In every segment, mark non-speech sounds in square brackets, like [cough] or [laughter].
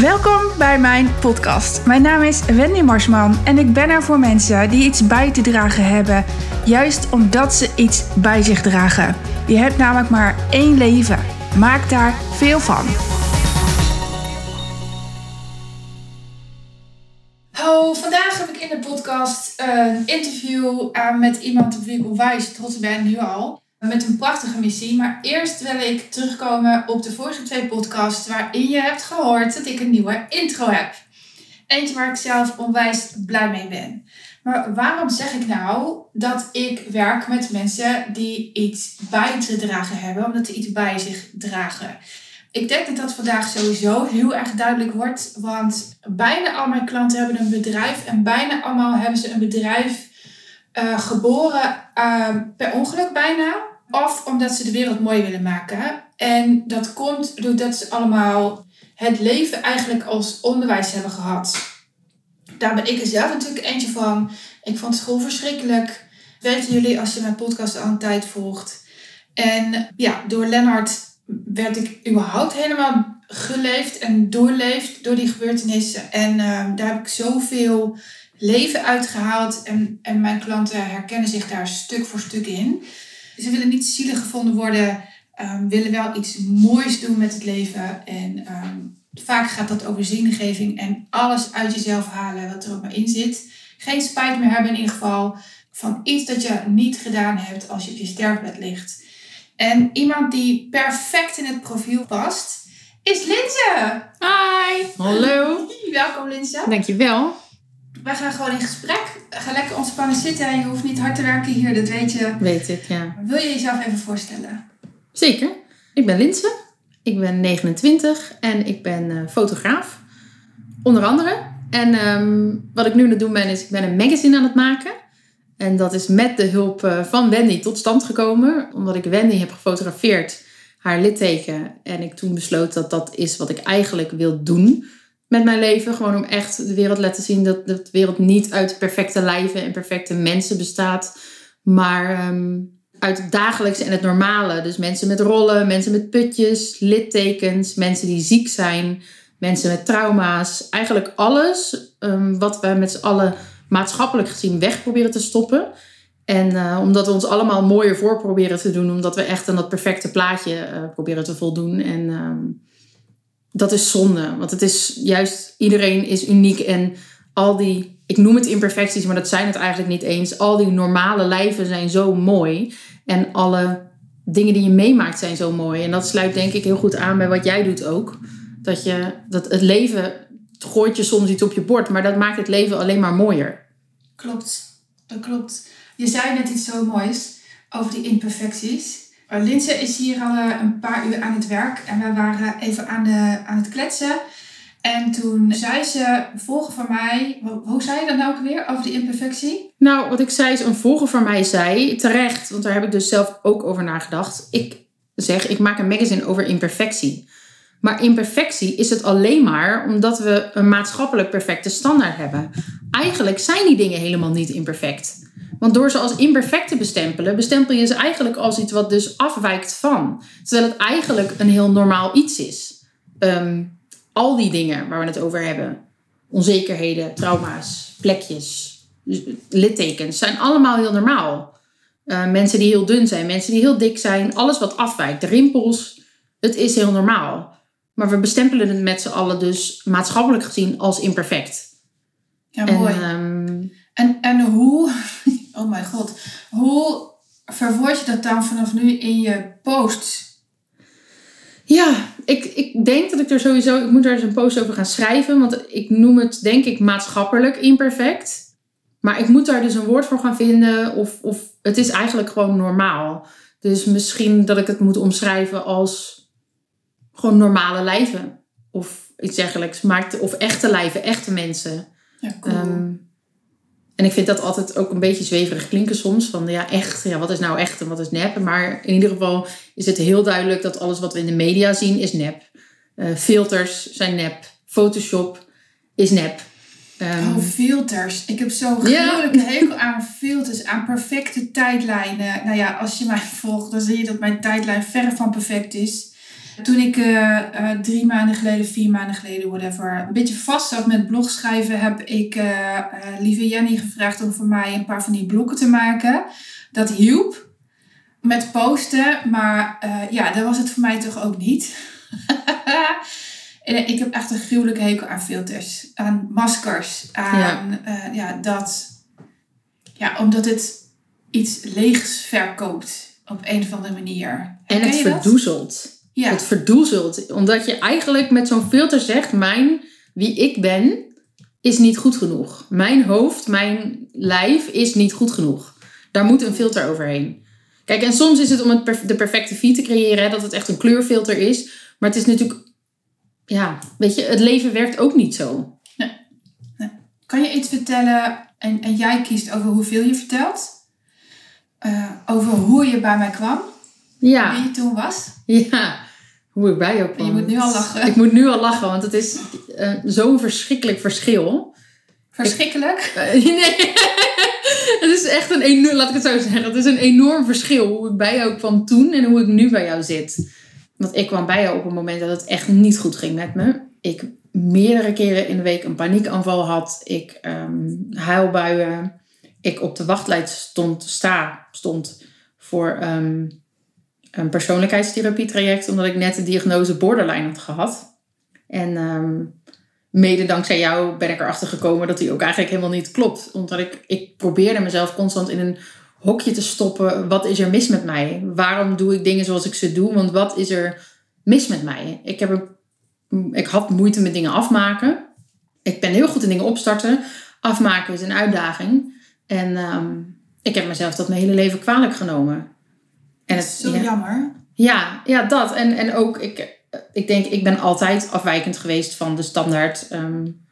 Welkom bij mijn podcast. Mijn naam is Wendy Marsman en ik ben er voor mensen die iets bij te dragen hebben, juist omdat ze iets bij zich dragen. Je hebt namelijk maar één leven. Maak daar veel van. Oh, vandaag heb ik in de podcast een interview uh, met iemand op wie ik onwijs trots ben nu al met een prachtige missie. Maar eerst wil ik terugkomen op de vorige twee podcasts waarin je hebt gehoord dat ik een nieuwe intro heb. Eentje waar ik zelf onwijs blij mee ben. Maar waarom zeg ik nou dat ik werk met mensen die iets bij te dragen hebben, omdat ze iets bij zich dragen? Ik denk dat dat vandaag sowieso heel erg duidelijk wordt, want bijna al mijn klanten hebben een bedrijf en bijna allemaal hebben ze een bedrijf uh, geboren uh, per ongeluk bijna. Of omdat ze de wereld mooi willen maken. En dat komt doordat ze allemaal het leven eigenlijk als onderwijs hebben gehad. Daar ben ik er zelf natuurlijk eentje van. Ik vond school verschrikkelijk. Weten jullie als je mijn podcast al een tijd volgt. En ja, door Lennart werd ik überhaupt helemaal geleefd en doorleefd door die gebeurtenissen. En uh, daar heb ik zoveel leven uitgehaald. En, en mijn klanten herkennen zich daar stuk voor stuk in ze willen niet zielig gevonden worden, um, willen wel iets moois doen met het leven. En ehm, vaak gaat dat over zingeving en alles uit jezelf halen wat er ook maar in zit. Geen spijt meer hebben in ieder geval van iets dat je niet gedaan hebt als je op je sterfbed ligt. En iemand die perfect in het profiel past, is Linse. Hi. Hallo. Welkom Linse. Dankjewel wij gaan gewoon in gesprek. Ga lekker ontspannen zitten. Je hoeft niet hard te werken hier, dat weet je. Weet ik, ja. Wil je jezelf even voorstellen? Zeker. Ik ben Linse. Ik ben 29 en ik ben uh, fotograaf. Onder andere. En um, wat ik nu aan het doen ben, is ik ben een magazine aan het maken. En dat is met de hulp uh, van Wendy tot stand gekomen. Omdat ik Wendy heb gefotografeerd, haar litteken. En ik toen besloot dat dat is wat ik eigenlijk wil doen met mijn leven. Gewoon om echt de wereld te laten zien dat, de wereld niet uit perfecte lijven en perfecte mensen bestaat. Maar um, uit het dagelijkse en het normale. Dus mensen met rollen, mensen met putjes, littekens, mensen die ziek zijn, mensen met trauma's. Eigenlijk alles um, wat we met z'n allen maatschappelijk gezien weg proberen te stoppen. En uh, omdat we ons allemaal mooier voor proberen te doen, omdat we echt aan dat perfecte plaatje uh, proberen te voldoen. En um, dat is zonde. Want het is juist, iedereen is uniek en al die, ik noem het imperfecties, maar dat zijn het eigenlijk niet eens. Al die normale lijven zijn zo mooi. En alle dingen die je meemaakt zijn zo mooi. En dat sluit denk ik heel goed aan bij wat jij doet ook. Dat, je, dat het leven gooit je soms iets op je bord, maar dat maakt het leven alleen maar mooier. Klopt, dat klopt. Je zei net iets zo moois over die imperfecties. Uh, Linse is hier al uh, een paar uur aan het werk en we waren even aan, de, aan het kletsen. En toen zei ze, volgen van mij, hoe zei je dat nou ook weer over die imperfectie? Nou, wat ik zei is, een volger van mij zei, terecht, want daar heb ik dus zelf ook over nagedacht. Ik zeg, ik maak een magazine over imperfectie. Maar imperfectie is het alleen maar omdat we een maatschappelijk perfecte standaard hebben. Eigenlijk zijn die dingen helemaal niet imperfect. Want door ze als imperfect te bestempelen, bestempel je ze eigenlijk als iets wat dus afwijkt van. Terwijl het eigenlijk een heel normaal iets is. Ehm, al die dingen waar we het over hebben, onzekerheden, trauma's, plekjes, littekens, zijn allemaal heel normaal. Uh, mensen die heel dun zijn, mensen die heel dik zijn, alles wat afwijkt, rimpels, het is heel normaal. Maar we bestempelen het met z'n allen dus maatschappelijk gezien als imperfect. Ja, mooi. En, ehm, oh mijn god, hoe verwoord je dat dan vanaf nu in je posts? Ja, ik, ik denk dat ik er sowieso, ik moet er eens een post over gaan schrijven, want ik noem het denk ik maatschappelijk imperfect. Maar ik moet daar dus een woord voor gaan vinden, of, of het is eigenlijk gewoon normaal. Dus misschien dat ik het moet omschrijven als gewoon normale lijven. Of iets dergelijks. Maakt, of echte lijven, echte mensen. Ja, cool. Ehm, en ik vind dat altijd ook een beetje zweverig klinken soms. Van ja, echt, ja, wat is nou echt en wat is nep? Maar in ieder geval is het heel duidelijk dat alles wat we in de media zien is nep. Uh, filters zijn nep. Photoshop is nep. Um, oh, filters. Ik heb zo'n gruwelijke ja. hekel aan filters, aan perfecte tijdlijnen. Nou ja, als je mij [laughs] volgt, dan zie je dat mijn tijdlijn ver van perfect is. Toen ik uh, uh, drie maanden geleden, vier maanden geleden, whatever, een beetje vast zat met blogschrijven, heb ik uh, lieve Jenny gevraagd om voor mij een paar van die blokken te maken. Dat hielp met posten, maar ja, dat was het voor mij toch ook niet. [laughs] en ik heb echt een gruwelijke hekel aan filters, aan maskers, aan ja. ja, dat. Ja, omdat het iets leegs verkoopt op een of andere manier. En het verdoezelt. Ja. Het verdoezelt. Omdat je eigenlijk met zo'n filter zegt: Mijn, wie ik ben, is niet goed genoeg. Mijn hoofd, mijn lijf is niet goed genoeg. Daar moet een filter overheen. Kijk, en soms is het om het de perfecte vie te creëren, dat het echt een kleurfilter is. Maar het is natuurlijk, ja, weet je, het leven werkt ook niet zo. Nee. nee. Kan je iets vertellen en, en jij kiest over hoeveel je vertelt? Uh, over hoe je bij mij kwam? Ja. Wie je toen was? Ja, hoe ik bij jou kwam. Je moet nu al lachen. Ik moet nu al lachen, want het is uh, zo'n verschrikkelijk verschil. Verschrikkelijk? Ik, uh, [laughs] nee, het is echt een enorm, laat ik het zo zeggen, het is een enorm verschil hoe ik bij jou kwam toen en hoe ik nu bij jou zit. Want ik kwam bij jou op een moment dat het echt niet goed ging met me. Ik meerdere keren in de week een paniekaanval had. Ik um, huilbuien. Ik op de wachtlijst stond, sta, stond voor um, een persoonlijkheidstherapietraject, omdat ik net de diagnose borderline had gehad. En um, mede dankzij jou ben ik erachter gekomen dat die ook eigenlijk helemaal niet klopt. Omdat ik, ik probeerde mezelf constant in een hokje te stoppen. Wat is er mis met mij? Waarom doe ik dingen zoals ik ze doe? Want wat is er mis met mij? Ik, heb ik had moeite met dingen afmaken. Ik ben heel goed in dingen opstarten. Afmaken is een uitdaging. En um, ik heb mezelf dat mijn hele leven kwalijk genomen. En het, is zo jammer. Ja, ja, dat. En, en ook, ik, ik denk, ik ben altijd afwijkend geweest van de standaard. Um,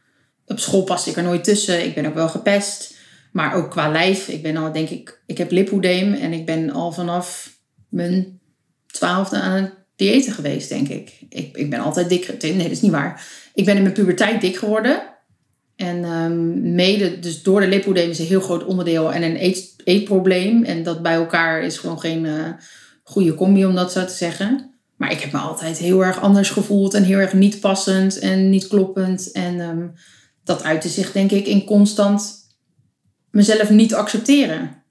op school paste ik er nooit tussen. Ik ben ook wel gepest. Maar ook qua lijf. Ik ben al, denk ik, ik heb lipodeem. En ik ben al vanaf mijn twaalfde aan het diëten geweest, denk ik. Ik, ik ben altijd dik. Nee, dat is niet waar. Ik ben in mijn puberteit dik geworden. En um, mede, dus door de lipodeem is een heel groot onderdeel en een eet, eetprobleem. En dat bij elkaar is gewoon geen uh, goede combi, om dat zo te zeggen. Maar ik heb me altijd heel erg anders gevoeld en heel erg niet passend en niet kloppend. En um, dat uitte zich, denk ik, in constant mezelf niet accepteren.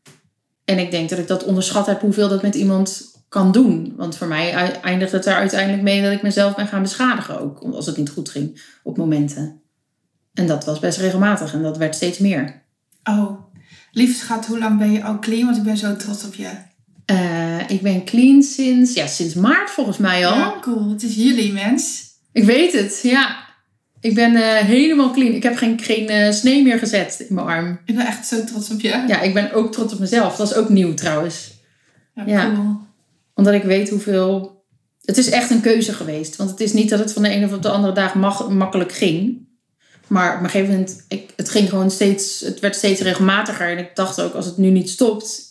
En ik denk dat ik dat onderschat heb hoeveel dat met iemand kan doen. Want voor mij eindigt het er uiteindelijk mee dat ik mezelf ben gaan beschadigen ook. Als het niet goed ging op momenten. En dat was best regelmatig en dat werd steeds meer. Oh, lieve schat, hoe lang ben je al clean? Want ik ben zo trots op je. Uh, ik ben clean sinds, ja, sinds maart volgens mij al. Ja, cool. Het is jullie mens. Ik weet het, ja. Ik ben uh, helemaal clean. Ik heb geen, geen uh, snee meer gezet in mijn arm. Ik ben echt zo trots op je. Ja, ik ben ook trots op mezelf. Dat is ook nieuw trouwens. Ja, ja. cool. Omdat ik weet hoeveel... Het is echt een keuze geweest. Want het is niet dat het van de ene of op de andere dag mag, makkelijk ging. Maar op een gegeven moment, ik, het ging gewoon steeds, het werd steeds regelmatiger. En ik dacht ook, als het nu niet stopt,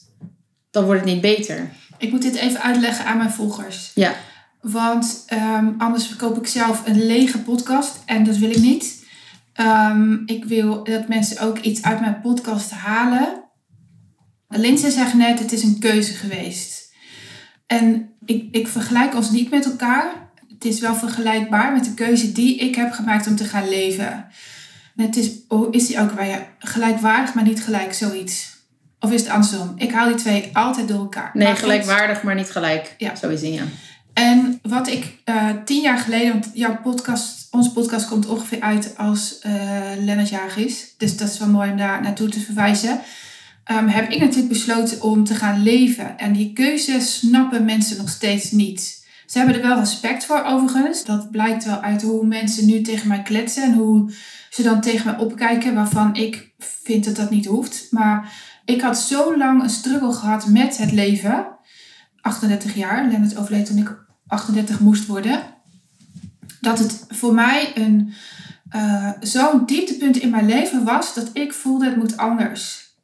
dan wordt het niet beter. Ik moet dit even uitleggen aan mijn volgers. Ja. Want um, anders verkoop ik zelf een lege podcast en dat wil ik niet. Um, ik wil dat mensen ook iets uit mijn podcast halen. Linse zegt net, het is een keuze geweest. En ik, ik vergelijk ons niet met elkaar het is wel vergelijkbaar met de keuze die ik heb gemaakt om te gaan leven. het is, oh, is die ook gelijkwaardig, maar niet gelijk zoiets? Of is het andersom? Ik haal die twee altijd door elkaar. Nee, gelijkwaardig, maar niet gelijk. Ja. Zo is het, ja. En wat ik uh, tien jaar geleden, want jouw podcast, onze podcast komt ongeveer uit als uh, Lennart is. Dus dat is wel mooi om daar naartoe te verwijzen. Um, heb ik natuurlijk besloten om te gaan leven. En die keuze snappen mensen nog steeds niet. Ze hebben er wel respect voor overigens. Dat blijkt wel uit hoe mensen nu tegen mij kletsen en hoe ze dan tegen mij opkijken, waarvan ik vind dat dat niet hoeft. Maar ik had zo lang een struggle gehad met het leven. 38 jaar, Lennart overleed toen ik 38 moest worden. Dat het voor mij een uh, zo'n dieptepunt in mijn leven was dat ik voelde het moet anders.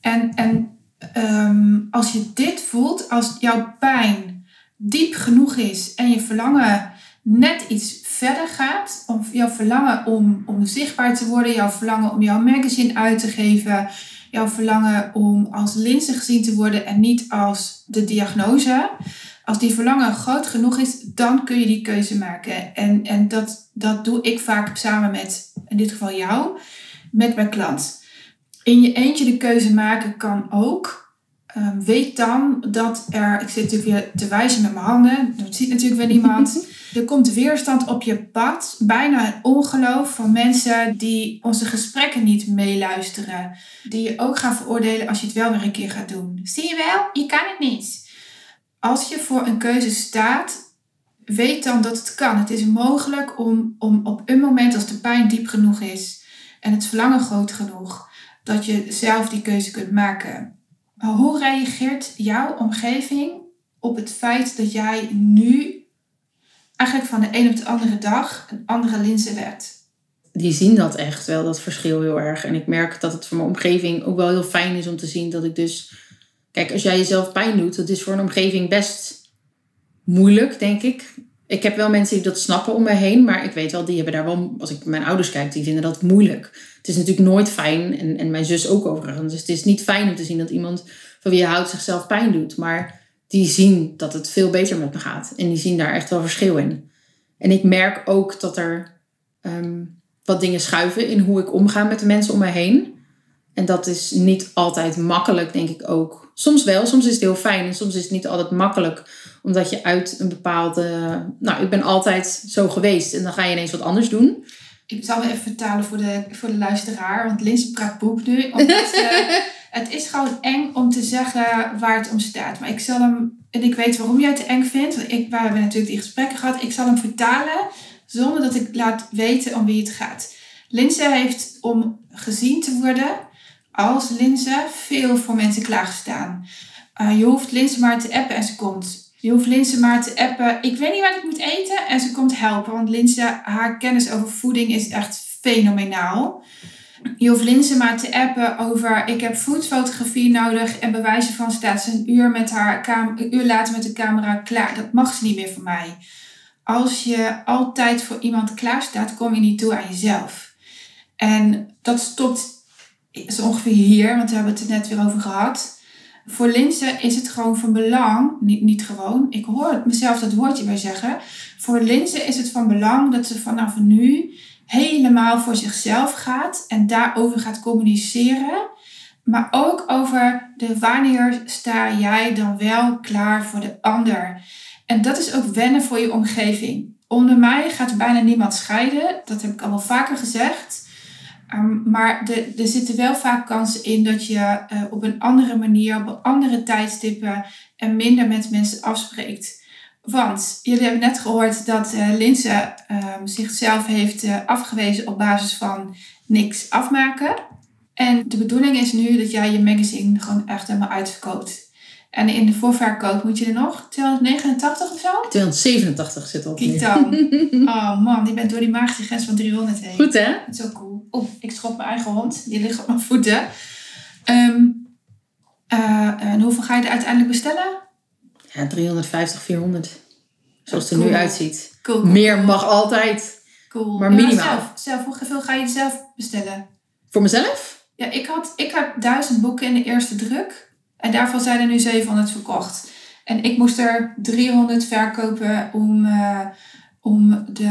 En, en um, als je dit voelt, als jouw pijn diep genoeg is en je verlangen net iets verder gaat, of jouw verlangen om, om zichtbaar te worden, jouw verlangen om jouw magazine uit te geven, jouw verlangen om als linse gezien te worden en niet als de diagnose, Als die verlangen groot genoeg is, dan kun je die keuze maken. En, en dat, dat doe ik vaak samen met, in dit geval jou, met mijn klant. In je eentje de keuze maken kan ook. Ehm, weet dan dat er, ik zit natuurlijk weer te wijzen met mijn handen, dat ziet natuurlijk weer niemand. [laughs] er komt weerstand op je pad, bijna een ongeloof van mensen die onze gesprekken niet meeluisteren. Die je ook gaan veroordelen als je het wel weer een keer gaat doen. Zie je wel, je kan het niet. Als je voor een keuze staat, weet dan dat het kan. Het is mogelijk om, om op een moment als de pijn diep genoeg is en het verlangen groot genoeg, dat je zelf die keuze kunt maken. Maar hoe reageert jouw omgeving op het feit dat jij nu eigenlijk van de een op de andere dag een andere linse werd? Die zien dat echt wel, dat verschil heel erg. En ik merk dat het voor mijn omgeving ook wel heel fijn is om te zien dat ik dus... Kijk, als jij jezelf pijn doet, dat is voor een omgeving best moeilijk, denk ik. Ik heb wel mensen die dat snappen om me heen, maar ik weet wel, die hebben daar wel, als ik mijn ouders kijk, die vinden dat moeilijk. Het is natuurlijk nooit fijn, en, en mijn zus ook overigens. Dus het is niet fijn om te zien dat iemand van wie je houdt zichzelf pijn doet. Maar die zien dat het veel beter met me gaat. En die zien daar echt wel verschil in. En ik merk ook dat er ehm, wat dingen schuiven in hoe ik omga met de mensen om me heen. En dat is niet altijd makkelijk, denk ik ook. Soms wel, soms is het heel fijn en soms is het niet altijd makkelijk. Omdat je uit een bepaalde. Nou, ik ben altijd zo geweest en dan ga je ineens wat anders doen. Ik zal even vertalen voor de, voor de luisteraar, want Linse praat boek nu. Omdat, uh, [laughs] het is gewoon eng om te zeggen waar het om staat. Maar ik zal hem, en ik weet waarom jij het eng vindt. Want ik, we hebben natuurlijk die gesprekken gehad. Ik zal hem vertalen zonder dat ik laat weten om wie het gaat. Linse heeft om gezien te worden als Linse veel voor mensen klaargestaan. Uh, je hoeft Linse maar te appen en ze komt. Je hoeft Linse maar te appen. Ik weet niet wat ik moet eten. En ze komt helpen. Want Linse, haar kennis over voeding is echt fenomenaal. Je hoeft Linse maar te appen over ik heb foodfotografie nodig en bewijzen van staat ze een uur, met haar uur later met de camera klaar. Dat mag ze niet meer van mij. Als je altijd voor iemand klaar staat, kom je niet toe aan jezelf. En dat stopt is ongeveer hier, want we hebben het er net weer over gehad. Voor Linse is het gewoon van belang, niet, niet gewoon, ik hoor mezelf dat woordje bij zeggen. Voor Linse is het van belang dat ze vanaf nu helemaal voor zichzelf gaat en daarover gaat communiceren. Maar ook over de wanneer sta jij dan wel klaar voor de ander. En dat is ook wennen voor je omgeving. Onder mij gaat bijna niemand scheiden. Dat heb ik al wel vaker gezegd. Um, maar er zitten wel vaak kansen in dat je uh, op een andere manier, op andere tijdstippen en minder met mensen afspreekt. Want jullie hebben net gehoord dat uh, Linse um, zichzelf heeft uh, afgewezen op basis van niks afmaken. En de bedoeling is nu dat jij je magazine gewoon echt helemaal uitverkoopt. En in de voorverkoop moet je er nog 289 of zo? 287 zit op. Kijk dan. [laughs] Oh man, die bent door die magische grens van 300 heen. Goed hè? Dat is zo cool. Oh, ik schop mijn eigen hond. Die ligt op mijn voeten. Um, uh, en hoeveel ga je er uiteindelijk bestellen? Ja, 350, 400. Zoals het er Cool. nu uitziet. Cool. cool, Meer mag altijd. Cool. maar Ja, minimaal. zelf, zelf, hoeveel ga je zelf bestellen? Voor mezelf? Ja, ik had, ik had duizend boeken in de eerste druk. En daarvan zijn er nu 700 verkocht. En ik moest er 300 verkopen om, eh, om de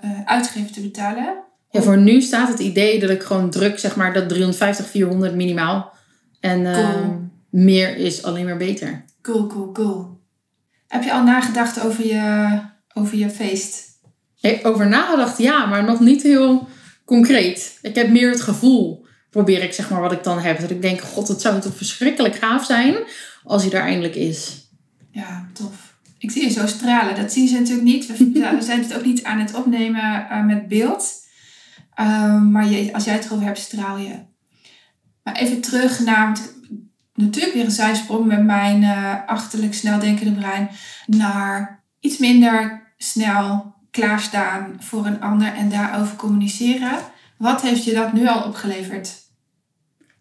eh, uitgever te betalen. Ja, voor nu staat het idee dat ik gewoon druk, zeg maar, dat 350, 400 minimaal. En eh, Cool. meer is alleen maar beter. Cool, cool, cool. Heb je al nagedacht over je, over je feest? Over nagedacht, ja, maar nog niet heel concreet. Ik heb meer het gevoel, probeer ik zeg maar wat ik dan heb. Dat ik denk, god, het zou toch verschrikkelijk gaaf zijn als hij er eindelijk is. Ja, tof. Ik zie je zo stralen. Dat zien ze natuurlijk niet. We, [laughs] zijn het ook niet aan het opnemen eh, met beeld. Ehm, maar als jij het erover hebt, straal je. Maar even terug naar... Natuurlijk weer een zijsprong met mijn eh, achterlijk sneldenkende brein. Naar iets minder snel klaarstaan voor een ander en daarover communiceren. Wat heeft je dat nu al opgeleverd?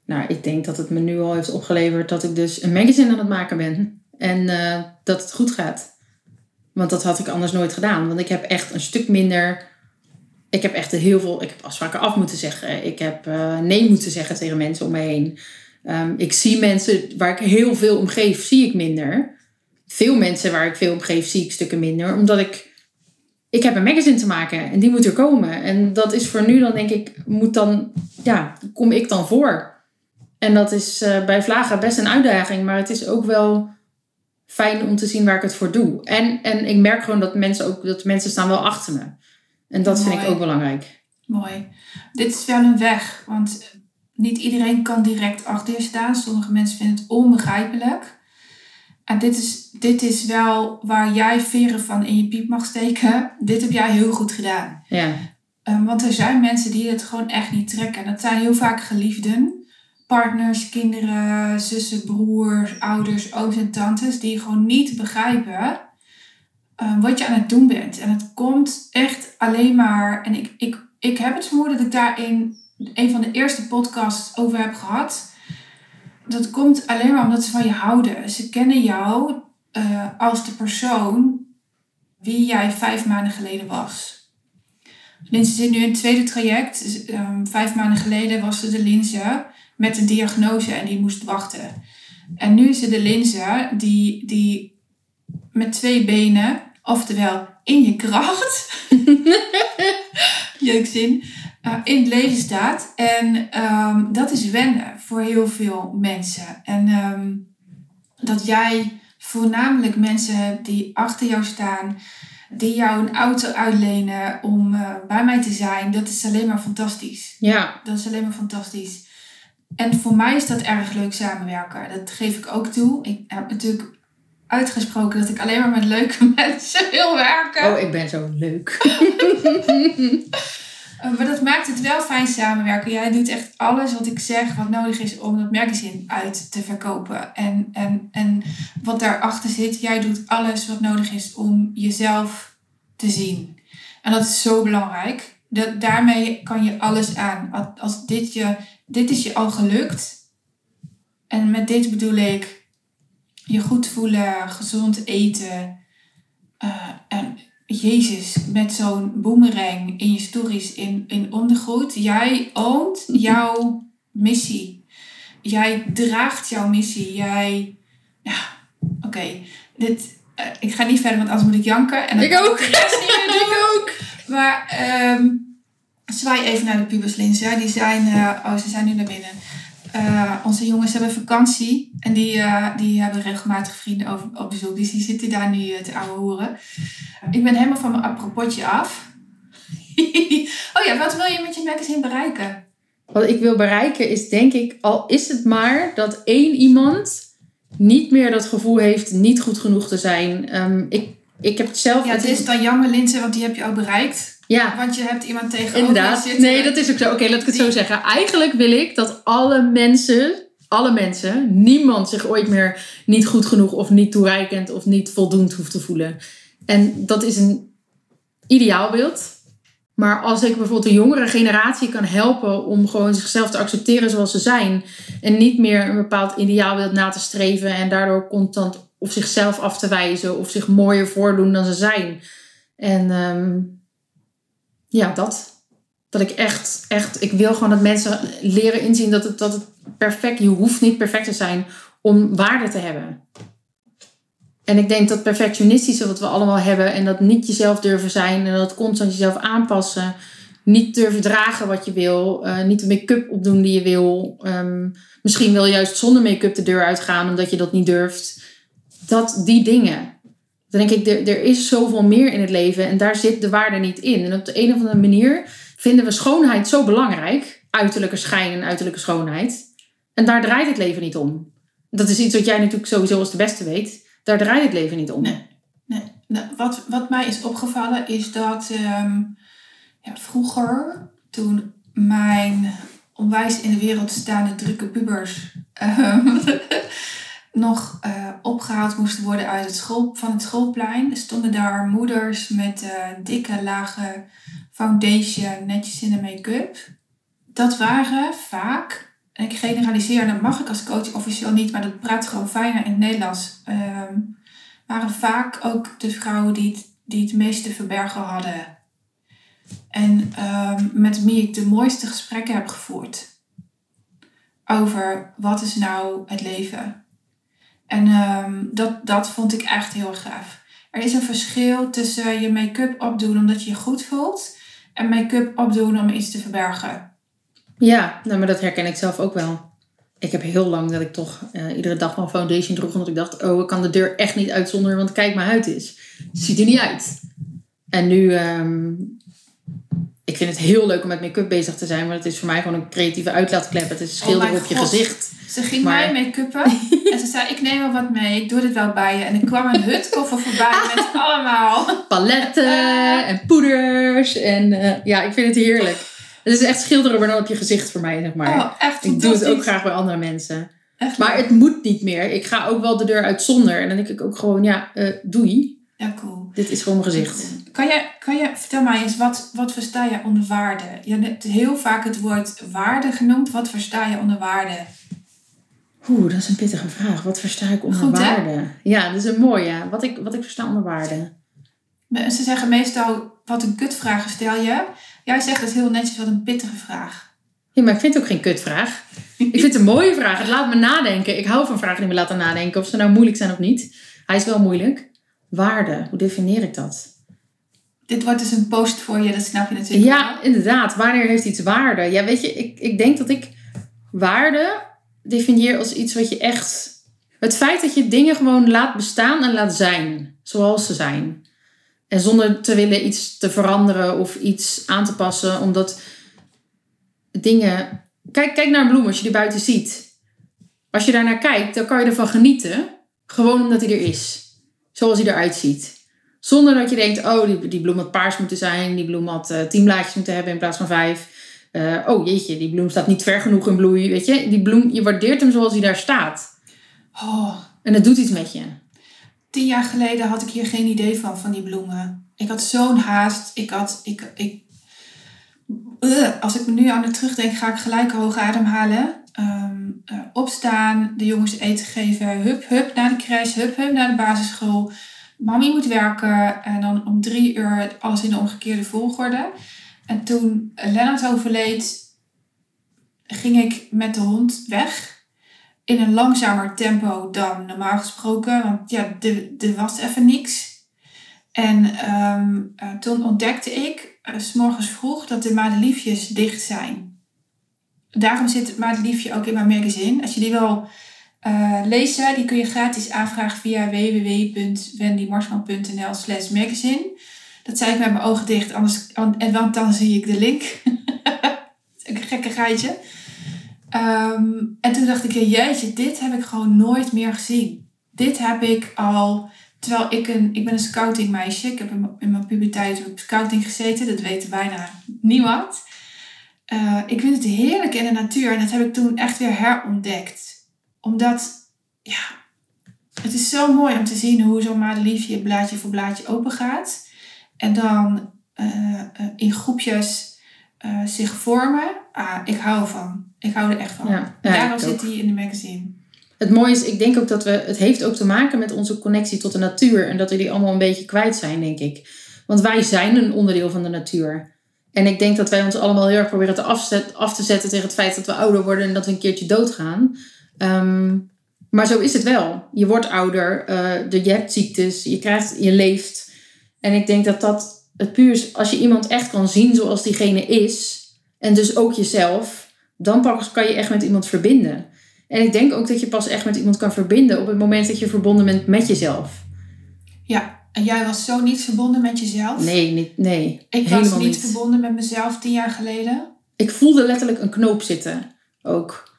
Nou, ik denk dat het me nu al heeft opgeleverd dat ik dus een magazine aan het maken ben. En eh, dat het goed gaat. Want dat had ik anders nooit gedaan. Want ik heb echt een stuk minder. Ik heb echt heel veel. Ik heb afspraken af moeten zeggen. Ik heb eh, nee moeten zeggen tegen mensen om me heen. Ehm, ik zie mensen waar ik heel veel om geef, zie ik minder. veel mensen waar ik veel om geef, zie ik stukken minder. Omdat ik, ik heb een magazine te maken en die moet er komen. En dat is voor nu dan denk ik, moet dan, ja, kom ik dan voor. En dat is uh, bij Vlaga best een uitdaging, maar het is ook wel fijn om te zien waar ik het voor doe. En, en ik merk gewoon dat mensen ook, dat mensen staan wel achter me. En dat vind ik ook belangrijk. Mooi. Dit is wel een weg, want niet iedereen kan direct achter je staan. Sommige mensen vinden het onbegrijpelijk. En dit is, dit is wel waar jij veren van in je piep mag steken. Dit heb jij heel goed gedaan. Ja. Um, want er zijn mensen die het gewoon echt niet trekken. Dat zijn heel vaak geliefden. Partners, kinderen, zussen, broers, ouders, ooms en tantes. Die gewoon niet begrijpen um, wat je aan het doen bent. En het komt echt alleen maar... En ik, ik, ik heb het vermoeden dat ik daar in een van de eerste podcasts over heb gehad dat komt alleen maar omdat ze van je houden. Ze kennen jou uh, als de persoon wie jij vijf maanden geleden was. Linse zit nu in het tweede traject. Um, vijf maanden geleden was ze de Linse met een diagnose en die moest wachten. En nu is ze de Linse die, die met twee benen, oftewel in je kracht, [laughs] jeukzin, uh, in het leven staat. En um, dat is wennen voor heel veel mensen. En um, dat jij voornamelijk mensen hebt die achter jou staan, die jou een auto uitlenen om uh, bij mij te zijn, dat is alleen maar fantastisch. Ja. Dat is alleen maar fantastisch. En voor mij is dat erg leuk samenwerken. Dat geef ik ook toe. Ik heb natuurlijk uitgesproken dat ik alleen maar met leuke [laughs] mensen wil werken. Oh, ik ben zo leuk. [laughs] Maar dat maakt het wel fijn samenwerken. Jij doet echt alles wat ik zeg, wat nodig is om dat magazine uit te verkopen. En, en, en wat daarachter zit, jij doet alles wat nodig is om jezelf te zien. En dat is zo belangrijk. Dat, daarmee kan je alles aan. Als dit, je, dit is je al gelukt. En met dit bedoel ik je goed voelen, gezond eten. Uh, en Jezus met zo'n boomerang in je stories in, in ondergoed. Jij oont jouw missie. Jij draagt jouw missie. Jij. Ja, oké. Dit. Uh, ik ga niet verder, want anders moet ik janken. En ik ook. [laughs] [laughs] ik ook. Maar um, zwaai even naar de puberslinzen. Die zijn. Uh, oh, ze zijn nu naar binnen. Uh, onze jongens hebben vakantie en die, uh, die hebben regelmatig vrienden over, op bezoek. Dus die zitten daar nu te ouwe horen. Ik ben helemaal van mijn apropotje af. [laughs] oh ja, wat wil je met je magazine bereiken? Wat ik wil bereiken is denk ik, al is het maar dat één iemand niet meer dat gevoel heeft niet goed genoeg te zijn. Um, ik, ik heb het zelf... Ja, het is dan jammer Linse, want die heb je al bereikt. Ja. Want je hebt iemand tegenover Inderdaad. zitten. Nee, dat is ook zo. Oké, okay, laat ik het zo zeggen. Eigenlijk wil ik dat alle mensen, alle mensen, niemand zich ooit meer niet goed genoeg of niet toereikend of niet voldoend hoeft te voelen. En dat is een ideaalbeeld. Maar als ik bijvoorbeeld de jongere generatie kan helpen om gewoon zichzelf te accepteren zoals ze zijn. En niet meer een bepaald ideaalbeeld na te streven en daardoor constant of zichzelf af te wijzen of zich mooier voordoen dan ze zijn. En um, ja, dat. Dat ik echt, echt, ik wil gewoon dat mensen leren inzien dat het, dat het perfect, je hoeft niet perfect te zijn om waarde te hebben. En ik denk dat perfectionistische wat we allemaal hebben en dat niet jezelf durven zijn en dat constant jezelf aanpassen, niet durven dragen wat je wil, uh, niet de make-up opdoen die je wil, um, misschien wil je juist zonder make-up de deur uitgaan omdat je dat niet durft. Dat, die dingen. Dan denk ik, er, er is zoveel meer in het leven en daar zit de waarde niet in. En op de een of andere manier vinden we schoonheid zo belangrijk. Uiterlijke schijn en uiterlijke schoonheid. En daar draait het leven niet om. Dat is iets wat jij natuurlijk sowieso als de beste weet. Daar draait het leven niet om. Nee. Nou, wat, wat mij is opgevallen is dat um, ja, vroeger, toen mijn onwijs in de wereld staande drukke pubers um, [laughs] nog uh, opgehaald moesten worden uit het school, van het schoolplein. Stonden daar moeders met uh, dikke, lage foundation, netjes in de make-up. Dat waren vaak, en ik generaliseer, dat mag ik als coach officieel niet, maar dat praat gewoon fijner in het Nederlands. Um, waren vaak ook de vrouwen die het, die het meeste verbergen hadden. En um, met wie ik de mooiste gesprekken heb gevoerd. Over wat is nou het leven? En ehm, dat, dat vond ik echt heel gaaf. Er is een verschil tussen je make-up opdoen omdat je je goed voelt en make-up opdoen om iets te verbergen. Ja, nou, maar dat herken ik zelf ook wel. Ik heb heel lang dat ik toch eh, iedere dag mijn foundation droeg. Omdat ik dacht, oh, ik kan de deur echt niet uitzonderen, want kijk, mijn huid is. Ziet er niet uit. En nu, ehm, ik vind het heel leuk om met make-up bezig te zijn. Maar het is voor mij gewoon een creatieve uitlaatklep. Het is Oh mijn op je God. gezicht. Ze ging Maar- mij make-uppen [laughs] en ze zei, ik neem wel wat mee, ik doe dit wel bij je. En ik kwam een hutkoffer voorbij [laughs] met allemaal. Paletten en poeders. En eh, ja, ik vind het heerlijk. Het is echt schilderen, maar dan op je gezicht voor mij, zeg maar. Oh, echt ik doe het ook graag bij andere mensen. Echt Maar het moet niet meer. Ik ga ook wel de deur uit zonder. En dan denk ik ook gewoon, ja, eh, doei. Ja, cool. Dit is gewoon mijn gezicht. Kan je, kan je, vertel mij eens, wat, wat versta je onder waarde? Je hebt heel vaak het woord waarde genoemd. Wat versta je onder waarde? Oeh, dat is een pittige vraag. Wat versta ik onder Goed, hè? waarde? Ja, dat is een mooie. Wat ik, wat ik versta onder waarde. Ze zeggen meestal, wat een kutvraag stel je. Jij zegt het heel netjes, wat een pittige vraag. Ja, maar ik vind het ook geen kutvraag. Ik vind het een mooie vraag. Het laat me nadenken. Ik hou van vragen die me laten nadenken. Of ze nou moeilijk zijn of niet. Hij is wel moeilijk. Waarde, hoe definieer ik dat? Dit wordt dus een post voor je, dat snap je natuurlijk Ja, inderdaad. Wanneer heeft iets waarde? Ja, weet je, ik, ik denk dat ik waarde definieer als iets wat je echt... Het feit dat je dingen gewoon laat bestaan en laat zijn. Zoals ze zijn. En zonder te willen iets te veranderen of iets aan te passen. Omdat dingen... Kijk, kijk naar een bloem als je die buiten ziet. Als je daarnaar kijkt, dan kan je ervan genieten. Gewoon omdat hij er is. Zoals hij eruit ziet. Zonder dat je denkt, oh, die, die bloem had paars moeten zijn. Die bloem had eh, tien blaadjes moeten hebben in plaats van vijf. Eh, oh jeetje, die bloem staat niet ver genoeg in bloei. Weet je, die bloem, je waardeert hem zoals hij daar staat. Oh, En het doet iets met je. tien jaar geleden had ik hier geen idee van, van die bloemen. Ik had zo'n haast. Ik had, ik, ik, Ugh, als ik me nu aan het terugdenk, ga ik gelijk hoog ademhalen. Ehm, eh, opstaan, de jongens eten geven, hup, hup naar de crash, hup, hup naar de basisschool. Mami moet werken en dan om drie uur alles in de omgekeerde volgorde. En toen Lennart overleed, ging ik met de hond weg. In een langzamer tempo dan normaal gesproken, want ja, er was even niks. En ehm, eh, toen ontdekte ik, eh, s morgens vroeg, dat de madeliefjes dicht zijn. Daarom zit het madeliefje ook in mijn magazine. Als je die wil eh, lezen, die kun je gratis aanvragen via www.wendymarsman.nl slash magazine. Dat zei ik met mijn ogen dicht, anders, an- en want dan zie ik de link. [laughs] een gekke geitje. Ehm, en toen dacht ik, jeetje, dit heb ik gewoon nooit meer gezien. Dit heb ik al, terwijl ik een, ik ben een scoutingmeisje. Ik heb in, mijn- in mijn puberteit op scouting gezeten. Dat weet bijna niemand. Eh, ik vind het heerlijk in de natuur. En dat heb ik toen echt weer herontdekt. Omdat, ja, het is zo mooi om te zien hoe zo'n madeliefje blaadje voor blaadje open gaat. En dan eh, eh, in groepjes eh, zich vormen. Ah, ik hou ervan. Ik hou er echt van. Ja, ja, Daarom zit hij in de magazine. Het mooie is, ik denk ook dat we, het heeft ook te maken met onze connectie tot de natuur. En dat we die allemaal een beetje kwijt zijn, denk ik. Want wij zijn een onderdeel van de natuur. En ik denk dat wij ons allemaal heel erg proberen te af te zetten tegen het feit dat we ouder worden en dat we een keertje doodgaan. Ehm, maar zo is het wel. Je wordt ouder, eh, de, je hebt ziektes, je, krijgt, je leeft. En ik denk dat dat het puur is, als je iemand echt kan zien zoals diegene is, en dus ook jezelf, dan pas kan je echt met iemand verbinden. En ik denk ook dat je pas echt met iemand kan verbinden op het moment dat je verbonden bent met jezelf. Ja, en jij was zo niet verbonden met jezelf. Nee, niet, nee. Ik was niet. verbonden met mezelf tien jaar geleden. Ik voelde letterlijk een knoop zitten. Ook.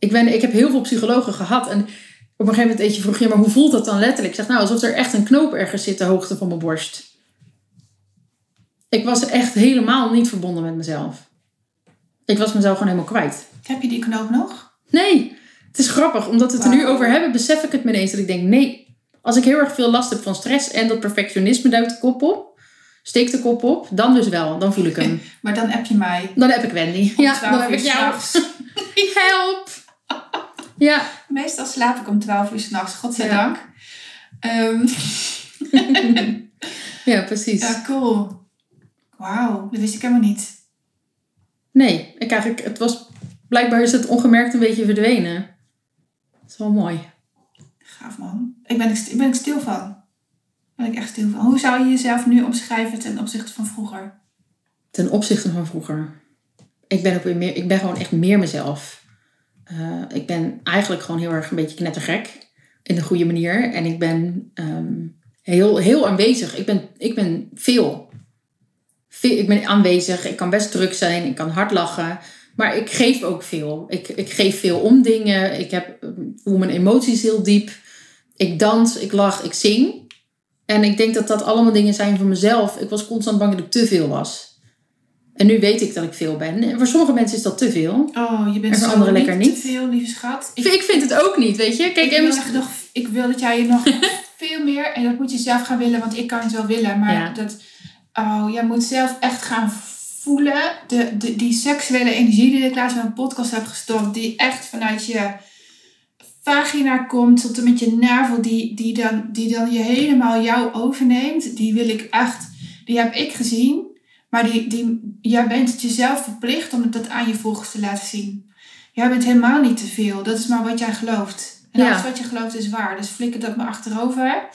Ik, ben, ik heb heel veel psychologen gehad. En op een gegeven moment eentje vroeg je, maar hoe voelt dat dan letterlijk? Ik zeg, nou, alsof er echt een knoop ergens zit, de hoogte van mijn borst. Ik was echt helemaal niet verbonden met mezelf. Ik was mezelf gewoon helemaal kwijt. Heb je die knoop nog? Nee, het is grappig. Omdat we het er nu over hebben, besef ik het me ineens. Dat ik denk, nee. Als ik heel erg veel last heb van stress en dat perfectionisme duikt de kop op. Steekt de kop op. Dan dus wel. Dan voel ik hem. [laughs] Maar dan heb je mij. Dan heb ik Wendy. Ja, 12 dan heb ik jou. [laughs] Help! [laughs] Ja. Meestal slaap ik om 12 uur s'nachts, godzijdank. Ja. Ehm, [laughs] Ja, precies. ja, cool. Wauw, dat wist ik helemaal niet. Nee, ik eigenlijk, het was, blijkbaar is het ongemerkt een beetje verdwenen. Dat is wel mooi. Gaaf man. Ik ben, ik ben ik stil van. Ben ik echt stil van. Hoe zou je jezelf nu omschrijven ten opzichte van vroeger? Ten opzichte van vroeger. Ik ben, ook weer meer, ik ben gewoon echt meer mezelf. Eh, ik ben eigenlijk gewoon heel erg een beetje knettergek. In de goede manier. En ik ben ehm, heel, heel aanwezig. Ik ben, ik ben veel. Ik ben aanwezig. Ik kan best druk zijn. Ik kan hard lachen. Maar ik geef ook veel. Ik, ik geef veel om dingen. Ik heb, voel mijn emoties heel diep. Ik dans, ik lach, ik zing. En ik denk dat dat allemaal dingen zijn voor mezelf. Ik was constant bang dat ik te veel was. En nu weet ik dat ik veel ben. En voor sommige mensen is dat te veel. Oh, je bent En voor anderen lekker niet. te veel, lieve schat. Ik, ik vind het ook niet, weet je. Kijk, ik, en wil nog, ik wil dat jij je nog [laughs] veel meer... En dat moet je zelf gaan willen, want ik kan het wel willen. Maar Ja. dat... Oh, jij moet zelf echt gaan voelen. De, de, die seksuele energie die ik laatst in een podcast heb gestopt. Die echt vanuit je vagina komt tot en met je navel. Die, die, dan, die dan je helemaal jou overneemt. Die wil ik echt... Die heb ik gezien. Maar die, die, jij bent het jezelf verplicht om dat aan je volgers te laten zien. Jij bent helemaal niet te veel. Dat is maar wat jij gelooft. En Ja. alles wat je gelooft is waar. Dus flikker dat maar achterover.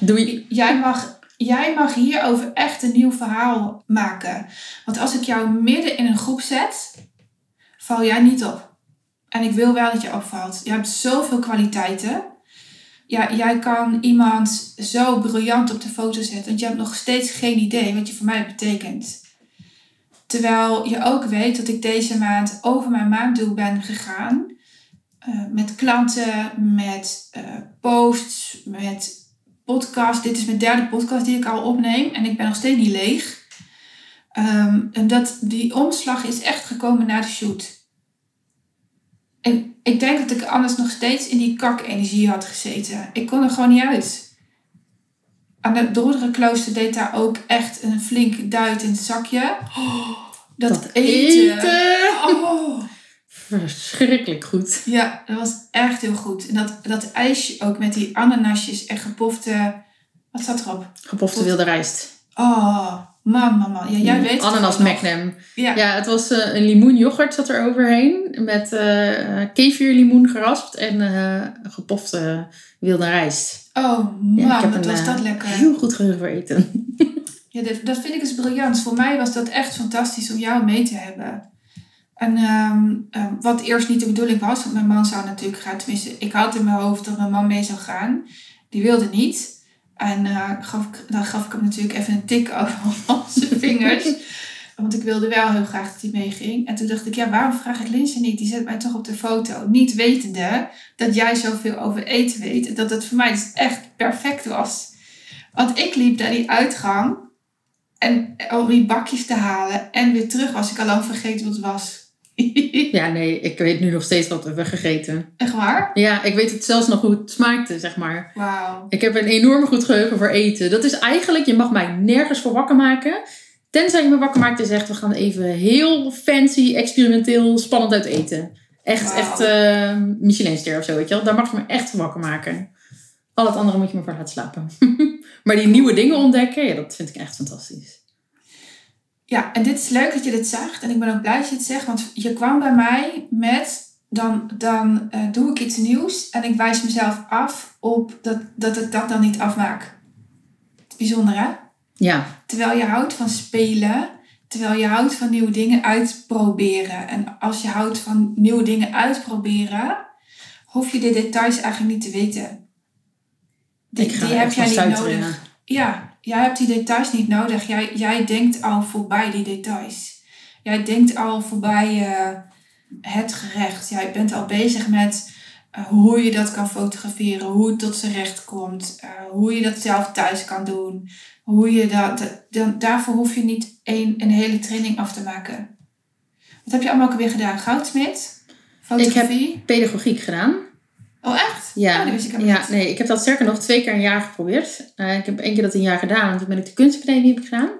doe je... Jij mag, jij mag hierover echt een nieuw verhaal maken. Want als ik jou midden in een groep zet, val jij niet op. En ik wil wel dat je opvalt. Je hebt zoveel kwaliteiten. Ja, jij kan iemand zo briljant op de foto zetten. Want je hebt nog steeds geen idee wat je voor mij betekent. Terwijl je ook weet dat ik deze maand over mijn maanddoel ben gegaan. Eh, met klanten, met eh, posts, met podcast. Dit is mijn derde podcast die ik al opneem. En ik ben nog steeds niet leeg. Ehm, en dat, die omslag is echt gekomen na de shoot. En ik denk dat ik anders nog steeds in die kak-energie had gezeten. Ik kon er gewoon niet uit. Aan de Dordere klooster deed daar ook echt een flink duit in het zakje. Oh, dat, Dat eten. eten. Oh. Verschrikkelijk goed. Ja, dat was echt heel goed. En dat, dat ijsje ook met die ananasjes en gepofte... Wat staat erop? Gepofte wilde rijst. Oh, man, man, man. Ja, jij weet het Ananas magnum. Ja. Ja, het was eh, een limoenyoghurt zat er overheen. Met eh kefirlimoen geraspt en eh, gepofte wilde rijst. Oh, man, Ja, ik heb wat een, was dat lekker. Heel goed geheugen voor eten. Ja, dat, dat vind ik dus briljant. Voor mij was dat echt fantastisch om jou mee te hebben. En ehm, wat eerst niet de bedoeling was, want mijn man zou natuurlijk gaan. Tenminste, ik had in mijn hoofd dat mijn man mee zou gaan. Die wilde niet. En eh, gaf ik, dan gaf ik hem natuurlijk even een tik [laughs] over zijn vingers. Want ik wilde wel heel graag dat hij meeging. En toen dacht ik, ja, waarom vraag ik Linse niet? Die zet mij toch op de foto. Niet wetende dat jij zoveel over eten weet. En dat het voor mij dus echt perfect was. Want ik liep naar die uitgang. En om die bakjes te halen. En weer terug was ik al lang vergeten wat het was. [laughs] Ja, nee, ik weet nu nog steeds wat we hebben gegeten. Echt waar? Ja, ik weet het zelfs nog hoe het smaakte, zeg maar. Wauw. Ik heb een enorm goed geheugen voor eten. Dat is eigenlijk, je mag mij nergens voor wakker maken. Tenzij je me wakker maakt en zegt, we gaan even heel fancy, experimenteel, spannend uit eten. Echt, Wauw. echt uh, Michelinster of zo, weet je wel. Daar mag je me echt voor wakker maken. Al het andere moet je me voor laten slapen. [laughs] maar die nieuwe dingen ontdekken, ja, dat vind ik echt fantastisch. Ja, en dit is leuk dat je dit zegt. En ik ben ook blij dat je het zegt. Want je kwam bij mij met... Dan, dan eh, doe ik iets nieuws. En ik wijs mezelf af op dat, dat ik dat dan niet afmaak. Bijzonder hè? Ja, Terwijl je houdt van spelen. Terwijl je houdt van nieuwe dingen uitproberen. En als je houdt van nieuwe dingen uitproberen... Hoef je de details eigenlijk niet te weten. Die, ik ga die heb jij niet nodig. Ja, jij hebt die details niet nodig. Jij, jij denkt al voorbij die details. Jij denkt al voorbij eh, het gerecht. Jij bent al bezig met eh, hoe je dat kan fotograferen, hoe het tot zijn recht komt, eh, hoe je dat zelf thuis kan doen. Hoe je dat, dat- dan, daarvoor hoef je niet een, een hele training af te maken. Wat heb je allemaal ook alweer gedaan? Goudsmit? Fotografie? Pedagogiek gedaan. Oh, echt? Ja, Oh, dat wist ik helemaal ja niet. nee, ik heb dat sterker nog twee keer een jaar geprobeerd. Eh, ik heb één keer dat een jaar gedaan. Toen ben ik de kunstacademie heb gedaan.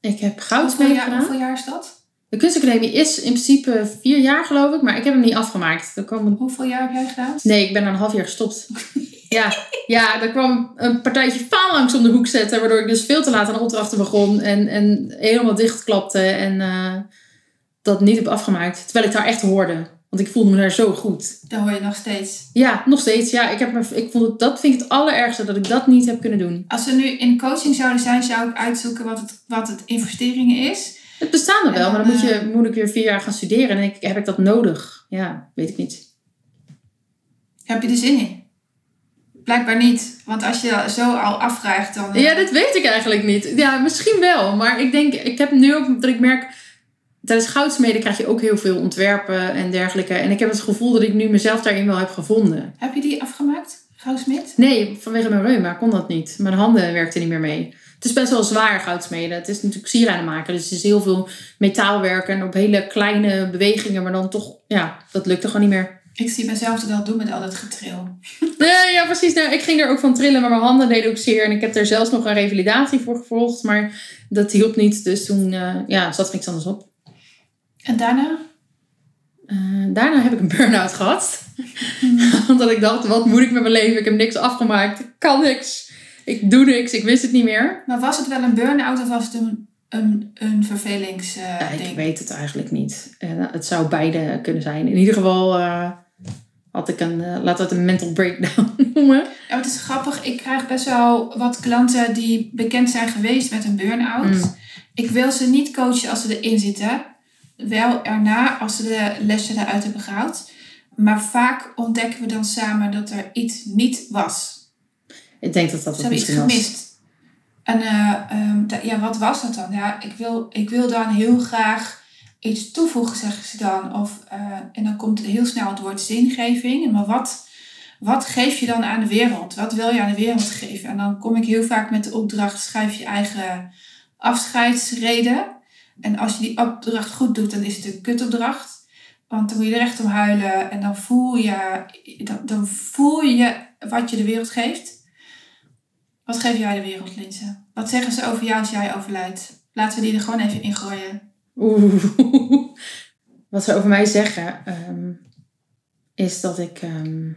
Ik heb goudsmeden jaar, gedaan. hoeveel jaar is dat? De kunstacademie is in principe vier jaar geloof ik, maar ik heb hem niet afgemaakt. Er kwam Hoeveel jaar heb jij gedaan? Nee, ik ben na een half jaar gestopt. ja, ja, er kwam een partijtje phalanx om de hoek zetten, waardoor ik dus veel te laat aan opdrachten begon en, en helemaal dichtklapte en eh, dat niet heb afgemaakt. Terwijl ik daar echt hoorde. Want ik voelde me daar zo goed. Dat hoor je nog steeds. Ja, nog steeds. Ja, ik, heb me, ik vond het, dat vind ik het allerergste dat ik dat niet heb kunnen doen. Als we nu in coaching zouden zijn, zou ik uitzoeken wat het, wat het investeringen is. Het bestaan er wel, maar dan, moet, je, moet ik weer vier jaar gaan studeren. En ik, heb ik dat nodig? Ja, weet ik niet. Heb je er zin in? Blijkbaar niet. Want als je dat zo al afvraagt, dan... eh, Ja, dat weet ik eigenlijk niet. Ja, misschien wel. Maar ik denk, ik heb nu ook dat ik merk. Tijdens goudsmeden krijg je ook heel veel ontwerpen en dergelijke. En ik heb het gevoel dat ik nu mezelf daarin wel heb gevonden. Heb je die afgemaakt, Goudsmit? Nee, vanwege mijn reuma kon dat niet. Mijn handen werkten niet meer mee. Het is best wel zwaar goudsmeden. Het is natuurlijk sieraden maken. Dus het is heel veel metaalwerken en op hele kleine bewegingen. Maar dan toch, ja, dat lukte gewoon niet meer. Ik zie mezelf het al doen met al dat getril. [laughs] Nee, ja, precies. Nou, ik ging er ook van trillen, maar mijn handen deden ook zeer. En ik heb er zelfs nog een revalidatie voor gevolgd. Maar dat hielp niet. Dus toen eh, ja, zat er niks anders op. En daarna? Eh, daarna heb ik een burn-out gehad. [laughs] Omdat ik dacht, wat moet ik met mijn leven? Ik heb niks afgemaakt. Ik kan niks. Ik doe niks. Ik wist het niet meer. Maar was het wel een burn-out of was het een, een, een vervelingsding? Ja, ik weet het eigenlijk niet. Eh, het zou beide kunnen zijn. In ieder geval had ik een, laten we het een mental breakdown [laughs] noemen. Ja, het is grappig. Ik krijg best wel wat klanten die bekend zijn geweest met een burn-out. Mm. Ik wil ze niet coachen als ze erin zitten. Wel erna als ze de lessen eruit hebben gehaald. Maar vaak ontdekken we dan samen dat er iets niet was. Ik denk dat dat hebben iets was. gemist. En eh, ehm, ja, wat was dat dan? Ja, ik wil, ik wil dan heel graag iets toevoegen, zeggen ze dan. Of, eh, en dan komt heel snel het woord zingeving. Maar wat, wat geef je dan aan de wereld? Wat wil je aan de wereld geven? En dan kom ik heel vaak met de opdracht, schrijf je eigen afscheidsreden. En als je die opdracht goed doet, dan is het een kutopdracht. Want dan moet je er echt om huilen. En dan voel je, dan, dan voel je wat je de wereld geeft. Wat geef jij de wereld, Linse? Wat zeggen ze over jou als jij overlijdt? Laten we die er gewoon even in gooien. Oeh. [laughs] Wat ze over mij zeggen, ehm, is dat ik. ehm,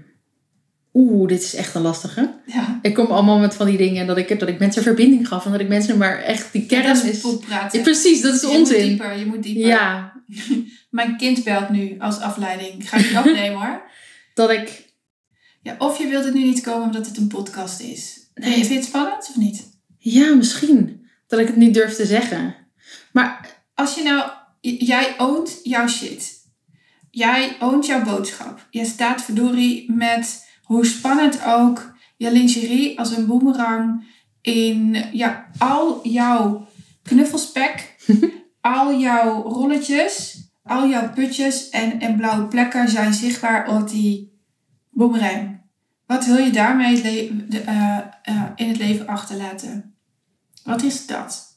Oeh, dit is echt een lastige. Ja, Ik kom allemaal met van die dingen dat ik, dat ik mensen verbinding gaf. En dat ik mensen maar echt die kern dat is. is precies, dat is Je moet onzin. dieper, je moet dieper. Ja, [laughs] Mijn kind belt nu als afleiding. Ga ik niet opnemen hoor. dat ik. Ja, of je wilt het nu niet komen omdat het een podcast is. Nee. Vind je het spannend of niet? Ja, misschien. Dat ik het niet durf te zeggen. Maar Als je nou... Jij oont jouw shit. Jij oont jouw boodschap. Je staat verdorie met hoe spannend ook je lingerie als een boemerang in ja, al jouw knuffelspek, [laughs] al jouw rolletjes, al jouw putjes en, en blauwe plekken zijn zichtbaar op die boemerang. Wat wil je daarmee de, eh, eh, in het leven achterlaten? Wat is dat?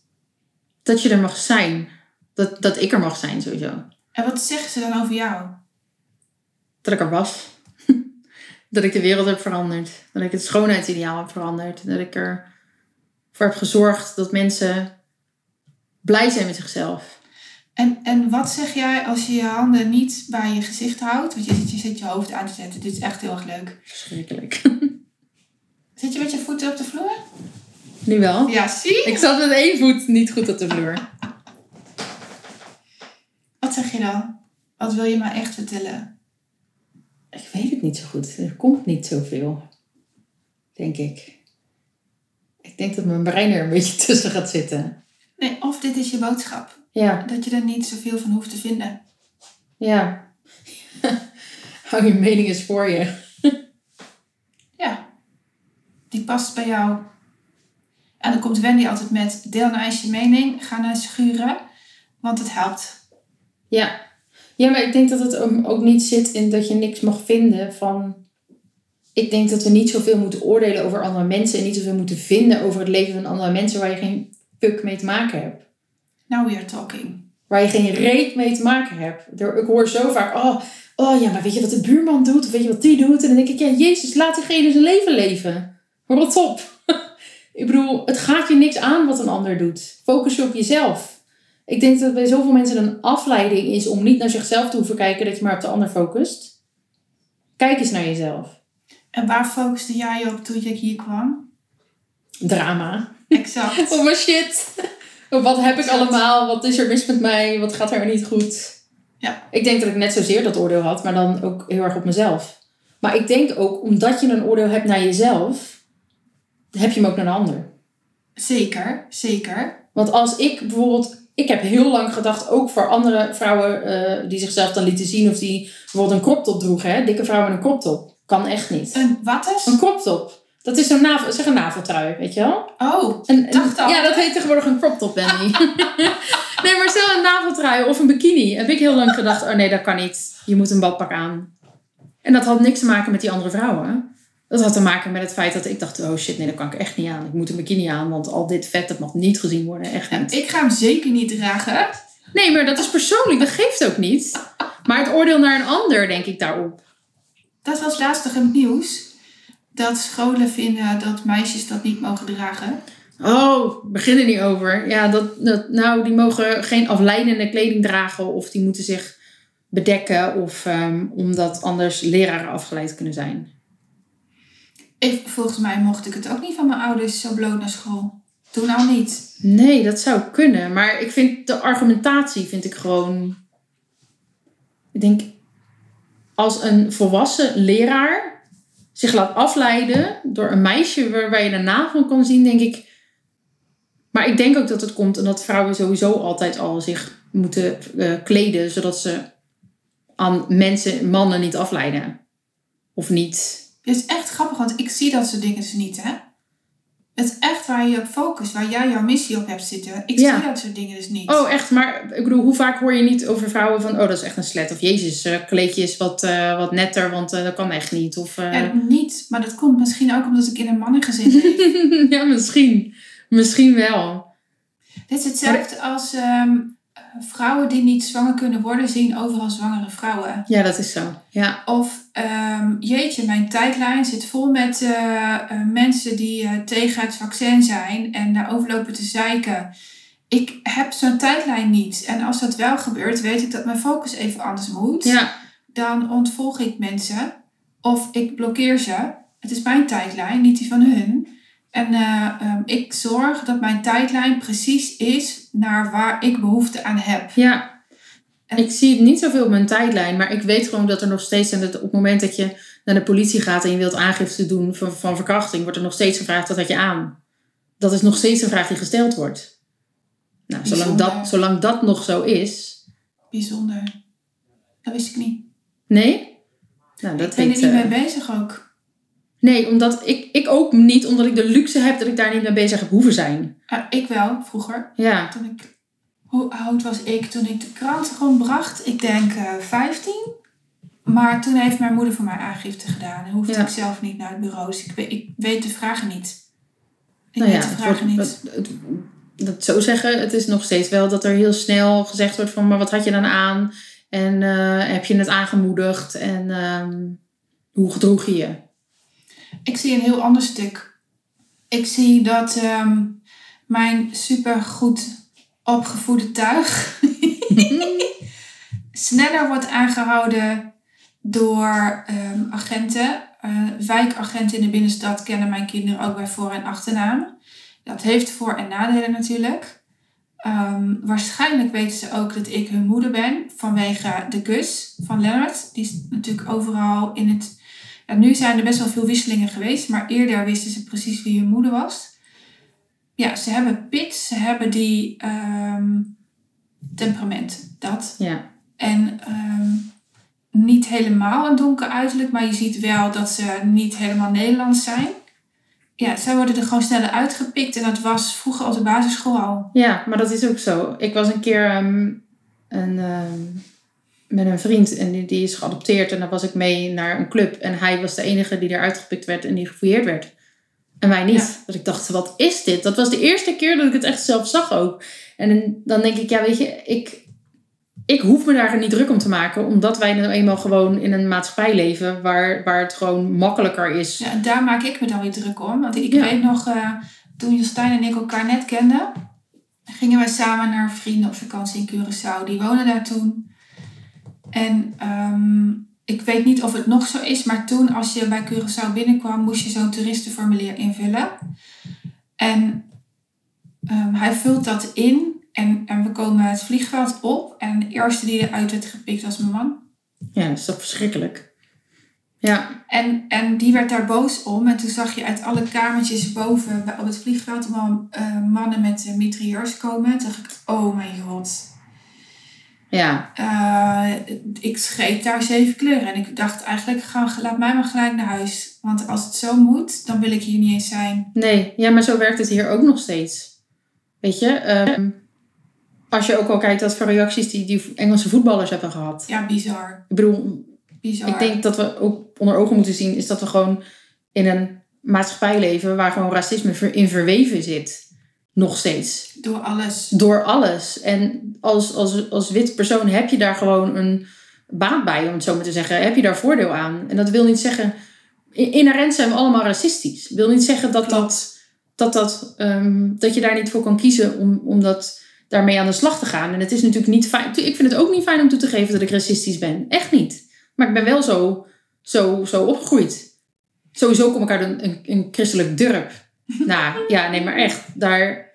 dat je er mag zijn. Dat, dat ik er mag zijn, sowieso. En wat zeggen ze dan over jou? Dat ik er was. Dat ik de wereld heb veranderd. Dat ik het schoonheidsideaal heb veranderd. Dat ik ervoor heb gezorgd dat mensen blij zijn met zichzelf. En, en wat zeg jij als je je handen niet bij je gezicht houdt? Want je zit je, zit je hoofd aan te zetten. Dit is echt heel erg leuk. Verschrikkelijk. Zit je met je voeten op de vloer? nu wel. Ja, zie? Ik zat met één voet niet goed op de vloer. Wat zeg je dan? Wat wil je maar echt vertellen? Ik weet het niet zo goed. Er komt niet zoveel. Denk ik. Ik denk dat mijn brein er een beetje [laughs] tussen gaat zitten. Nee, of dit is je boodschap. Ja, Dat je er niet zoveel van hoeft te vinden. ja. [laughs] Hou je mening eens voor je. Ja. Die past bij jou. En dan komt Wendy altijd met deel nou eens je mening. Ga naar schuren. Want het helpt. Ja. Ja, maar ik denk dat het ook niet zit in dat je niks mag vinden van... Ik denk dat we niet zoveel moeten oordelen over andere mensen... en niet zoveel moeten vinden over het leven van andere mensen... waar je geen fuck mee te maken hebt. Now we are talking. Waar je geen reet mee te maken hebt. Ik hoor zo vaak... Oh, oh ja, maar weet je wat de buurman doet? Of weet je wat die doet? En dan denk ik... Ja, jezus, laat diegene zijn leven leven. Rot op. [laughs] ik bedoel, het gaat je niks aan wat een ander doet. Focus je op jezelf. Ik denk dat bij zoveel mensen een afleiding is om niet naar zichzelf te hoeven kijken, dat je maar op de ander focust. Kijk eens naar jezelf. En waar focuste jij op toen je hier kwam? Drama. Exact. [laughs] Oh mijn shit. Wat heb ik allemaal? Wat is er mis met mij? Wat gaat er niet goed? Ja. Ik denk dat ik net zozeer dat oordeel had, maar dan ook heel erg op mezelf. Maar ik denk ook, omdat je een oordeel hebt naar jezelf, heb je hem ook naar de ander. Zeker, zeker. Want als ik bijvoorbeeld, ik heb heel lang gedacht, ook voor andere vrouwen eh, die zichzelf dan lieten zien of die bijvoorbeeld een crop top droegen, hè, dikke vrouwen met een crop top, kan echt niet. Een wat is? Een crop top. Dat is zo'n navel, zeg een naveltrui, weet je wel? Oh, Een, een- dacht al. Ja, dat heet tegenwoordig een crop top, Benny. [laughs] nee, maar stel een naveltrui of een bikini. Heb ik heel lang gedacht, oh nee, dat kan niet. Je moet een badpak aan. En dat had niks te maken met die andere vrouwen. Dat had te maken met het feit dat ik dacht, oh shit, nee, dat kan ik echt niet aan. Ik moet een bikini aan, want al dit vet, dat mag niet gezien worden. Echt niet. ik ga hem zeker niet dragen. Nee, maar dat is persoonlijk, dat geeft ook niet. Maar het oordeel naar een ander, denk ik daarop. Dat was laatst in het nieuws. Dat scholen vinden dat meisjes dat niet mogen dragen. Oh, begin er niet over. Ja, dat, dat, nou, die mogen geen afleidende kleding dragen of die moeten zich bedekken of ehm, omdat anders leraren afgeleid kunnen zijn. Ik, volgens mij mocht ik het ook niet van mijn ouders zo bloot naar school. Toen al niet. Nee, dat zou kunnen. Maar ik vind de argumentatie vind ik gewoon. Ik denk, als een volwassen leraar zich laat afleiden door een meisje waarbij je de navel kan zien, denk ik. Maar ik denk ook dat het komt omdat vrouwen sowieso altijd al zich moeten eh, kleden, zodat ze aan mensen, mannen niet afleiden. Of niet. Het is echt grappig, want ik zie dat soort dingen dus niet, hè. Het is echt waar je op focust, waar jij jouw missie op hebt zitten. Ik Ja. zie dat soort dingen dus niet. Oh, echt? Maar ik bedoel, hoe vaak hoor je niet over vrouwen van... Oh, dat is echt een slet. Of jezus, eh, kleedje is wat, eh, wat netter, want eh, dat kan echt niet. Of, Ja, niet, maar dat komt misschien ook omdat ik in een mannengezin leef. [laughs] ja, misschien. Misschien wel. Dit is hetzelfde als ehm, eh, vrouwen die niet zwanger kunnen worden, zien overal zwangere vrouwen. Ja, dat is zo. Ja. Of ehm, jeetje, mijn tijdlijn zit vol met eh, eh, mensen die eh, tegen het vaccin zijn en daarover lopen te zeiken. Ik heb zo'n tijdlijn niet. En als dat wel gebeurt, weet ik dat mijn focus even anders moet. Ja. Dan ontvolg ik mensen of ik blokkeer ze. Het is mijn tijdlijn, niet die van hun. En eh, ehm, ik zorg dat mijn tijdlijn precies is naar waar ik behoefte aan heb. Ja. En- Ik zie het niet zoveel op mijn tijdlijn, maar ik weet gewoon dat er nog steeds... En dat op het moment dat je naar de politie gaat en je wilt aangifte doen van, van verkrachting... wordt er nog steeds gevraagd, wat had je aan? Dat is nog steeds een vraag die gesteld wordt. Nou, zolang dat, zolang dat nog zo is... Bijzonder. Dat wist ik niet. Nee? Nou, dat ik ben er niet eh, mee bezig ook. Nee, omdat ik, ik ook niet, omdat ik de luxe heb dat ik daar niet mee bezig heb hoeven zijn. Ah, ik wel, vroeger. Ja, Toen ik, hoe oud was ik toen ik de krant gewoon bracht? Ik denk eh 15. Maar toen heeft mijn moeder voor mij aangifte gedaan. En hoefde Ja. ik zelf niet naar het bureau. Dus ik weet, ik weet de vragen niet. Ik nou ja, weet de het vragen wordt- niet. het- het- dat zo zeggen, het is nog steeds wel dat er heel snel gezegd wordt van, maar wat had je dan aan? En eh, heb je het aangemoedigd? En ehm, hoe gedroeg je je? Ik zie een heel ander stuk. Ik zie dat ehm, mijn supergoed opgevoede tuig [laughs] sneller wordt aangehouden door ehm, agenten. Eh, wijkagenten in de binnenstad kennen mijn kinderen ook bij voor- en achternaam. Dat heeft voor- en nadelen natuurlijk. Ehm, waarschijnlijk weten ze ook dat ik hun moeder ben vanwege de kus van Lennart. Die is natuurlijk overal in het en nu zijn er best wel veel wisselingen geweest, maar eerder wisten ze precies wie hun moeder was. Ja, ze hebben pit, ze hebben die ehm, temperament, dat. Ja, En ehm, niet helemaal een donker uiterlijk, maar je ziet wel dat ze niet helemaal Nederlands zijn. Ja, zij worden er gewoon sneller uitgepikt en dat was vroeger op de basisschool al. ja, maar dat is ook zo. Ik was een keer ehm, een, met een vriend en die, die is geadopteerd. En dan was ik mee naar een club. En hij was de enige die eruit gepikt werd en die gefouilleerd werd. En wij niet. Ja. Dat ik dacht, wat is dit? Dat was de eerste keer dat ik het echt zelf zag ook. En dan denk ik, ja weet je, ik, ik hoef me daar niet druk om te maken. Omdat wij nu eenmaal gewoon in een maatschappij leven waar, waar het gewoon makkelijker is. Ja, daar maak ik me dan weer druk om. Want ik Ja. weet nog, eh, toen Jostijn en ik elkaar net kenden, gingen wij samen naar vrienden op vakantie in Curaçao. Die wonen daar toen. En ehm, ik weet niet of het nog zo is, maar toen als je bij Curaçao binnenkwam, moest je zo'n toeristenformulier invullen. En ehm, hij vult dat in En, en we komen het vliegveld op. En de eerste die eruit werd gepikt was mijn man. Ja, dat is toch verschrikkelijk. Ja, En, en die werd daar boos om. En toen zag je uit alle kamertjes boven op het vliegveld allemaal eh, mannen met uh, mitrailleurs komen. Toen dacht ik, oh mijn god. Ja, Eh, ik scheet daar zeven kleuren. En ik dacht eigenlijk, ga, laat mij maar gelijk naar huis. Want als het zo moet, dan wil ik hier niet eens zijn. nee. Ja, maar zo werkt het hier ook nog steeds. Weet je, ehm, als je ook al kijkt wat voor reacties die, die Engelse voetballers hebben gehad. Ja, bizar. Ik bedoel, Bizar. ik denk dat we ook onder ogen moeten zien, is dat we gewoon in een maatschappij leven waar gewoon racisme in verweven zit. Nog steeds. Door alles. Door alles. En als, als, als wit persoon heb je daar gewoon een baat bij, om het zo maar te zeggen. Heb je daar voordeel aan. En dat wil niet zeggen... in- Inherent zijn we allemaal racistisch. Dat wil niet zeggen dat, dat, dat, dat, ehm, dat je daar niet voor kan kiezen om, om dat, daarmee aan de slag te gaan. En het is natuurlijk niet fijn... Ik vind het ook niet fijn om toe te geven dat ik racistisch ben. Echt niet. Maar ik ben wel zo, zo, zo opgegroeid. Sowieso kom ik uit een, een, een christelijk dorp. nou, ja, nee, maar echt. Daar,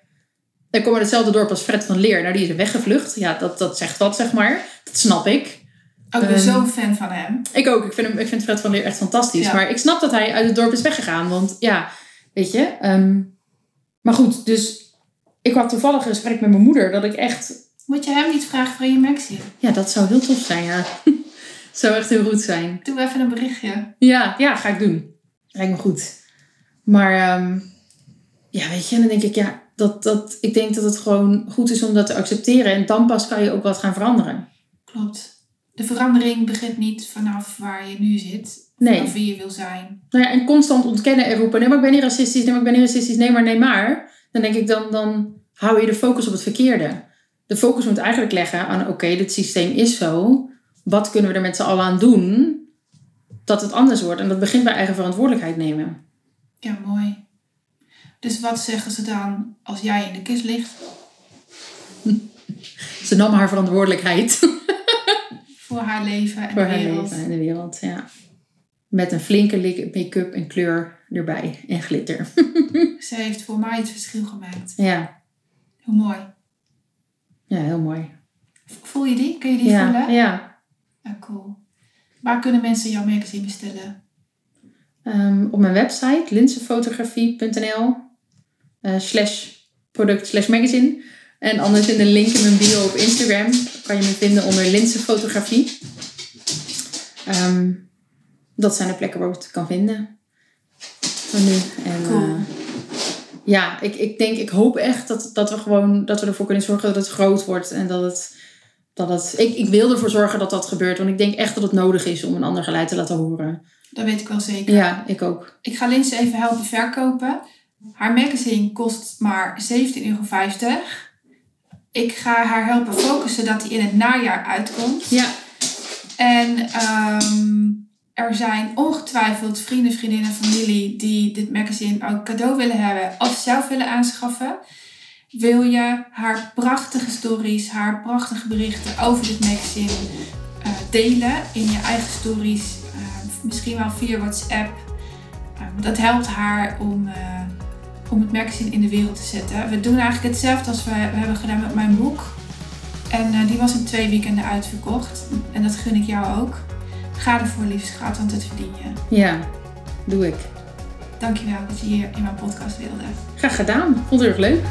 ik kom uit hetzelfde dorp als Fred van Leer. Nou, die is weggevlucht. Ja, dat, dat zegt wat, zeg maar. Dat snap ik. Ook ben Ehm, zo'n fan van hem. Ik ook. Ik vind, hem, ik vind Fred van Leer echt fantastisch. Ja. Maar ik snap dat hij uit het dorp is weggegaan. Want ja, weet je. ehm, maar goed, dus ik had toevallig een gesprek met mijn moeder. Dat ik echt... Moet je hem niet vragen voor in je magazine? Ja, dat zou heel tof zijn, ja. [laughs] zou echt heel goed zijn. Doe even een berichtje. Ja, ja, ga ik doen. Lijkt me goed. Maar ehm, ja, weet je, dan denk ik, ja, dat, dat, ik denk dat het gewoon goed is om dat te accepteren. En dan pas kan je ook wat gaan veranderen. Klopt. De verandering begint niet vanaf waar je nu zit. Nee. Vanaf wie je wil zijn. Nou ja, en constant ontkennen en roepen, nee, maar ik ben niet racistisch, nee, maar ik ben niet racistisch, nee, maar, nee, maar. Dan denk ik, dan, dan hou je de focus op het verkeerde. De focus moet eigenlijk leggen aan, oké, dit systeem is zo. Wat kunnen we er met z'n allen aan doen dat het anders wordt? En dat begint bij eigen verantwoordelijkheid nemen. Ja, mooi. Dus wat zeggen ze dan als jij in de kist ligt? Ze nam haar verantwoordelijkheid. [laughs] Voor haar leven en voor de haar wereld. leven en de wereld. Ja. Met een flinke li- make-up en kleur erbij en glitter. [laughs] Ze heeft voor mij het verschil gemaakt. ja. Hoe mooi. ja, heel mooi. Voel je die? Kun je die Ja, voelen? ja. Ja, cool. Waar kunnen mensen jouw magazine bestellen? Ehm, op mijn website linsenfotografie.nl eh, slash product slash magazine. En anders in de link in mijn bio op Instagram kan je me vinden onder linsenfotografie. Ehm, dat zijn de plekken waar ik het kan vinden. Voor nu. En, Cool. eh, ja, ik, ik denk, ik hoop echt dat, dat we gewoon dat we ervoor kunnen zorgen dat het groot wordt. En dat het. Dat het ik, ik wil ervoor zorgen dat dat gebeurt. Want ik denk echt dat het nodig is om een ander geluid te laten horen. Dat weet ik wel zeker. Ja, ik ook. Ik ga Linse even helpen verkopen. Haar magazine kost maar 17,50 euro. Ik ga haar helpen focussen dat hij in het najaar uitkomt. Ja, En ehm, er zijn ongetwijfeld vrienden, vriendinnen, familie die dit magazine ook cadeau willen hebben of zelf willen aanschaffen. Wil je haar prachtige stories, haar prachtige berichten over dit magazine eh, delen in je eigen stories, eh, misschien wel via WhatsApp. Eh, dat helpt haar om, eh, om het magazine in de wereld te zetten. We doen eigenlijk hetzelfde als we, we hebben gedaan met mijn boek. En eh, die was in twee weekenden uitverkocht. En dat gun ik jou ook. Ga ervoor, liefst schat, want het verdien je. ja, doe ik. Dankjewel dat je hier in mijn podcast wilde. Graag gedaan. Vond het erg leuk.